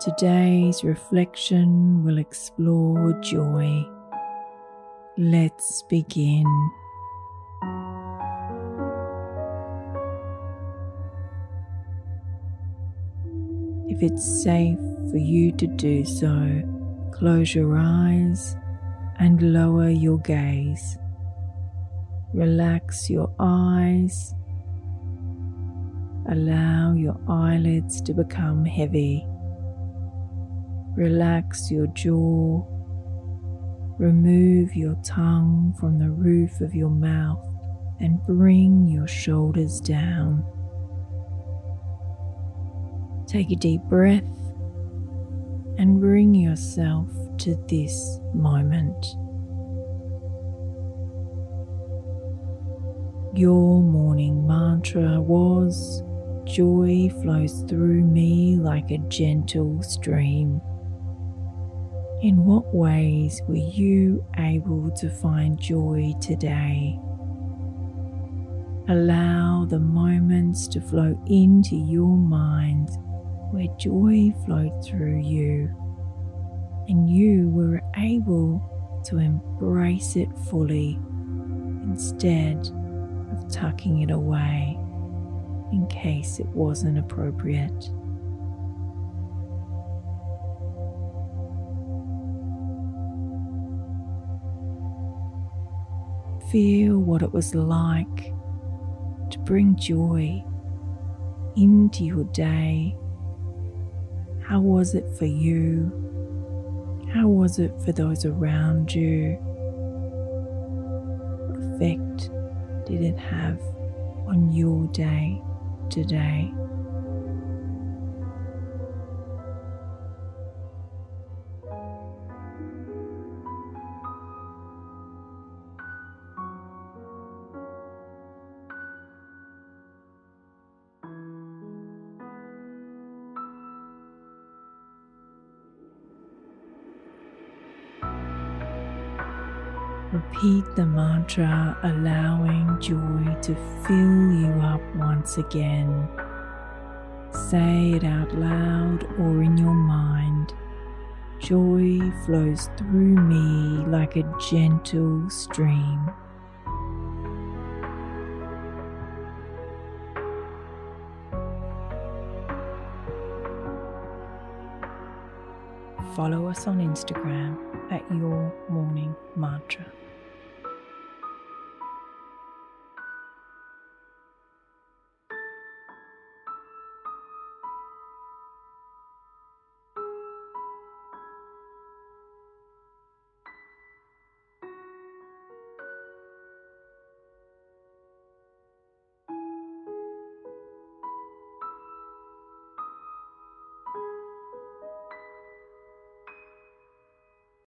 Today's reflection will explore joy. Let's begin. If it's safe for you to do so, close your eyes and lower your gaze. Relax your eyes. Allow your eyelids to become heavy. Relax your jaw. Remove your tongue from the roof of your mouth and bring your shoulders down. Take a deep breath and bring yourself to this moment. Your morning mantra was Joy flows through me like a gentle stream. In what ways were you able to find joy today? Allow the moments to flow into your mind where joy flowed through you and you were able to embrace it fully instead of tucking it away in case it wasn't appropriate. Feel what it was like to bring joy into your day how was it for you? How was it for those around you? What effect did it have on your day today? Repeat the mantra, allowing joy to fill you up once again. Say it out loud or in your mind. Joy flows through me like a gentle stream. Follow us on Instagram at Your Morning Mantra.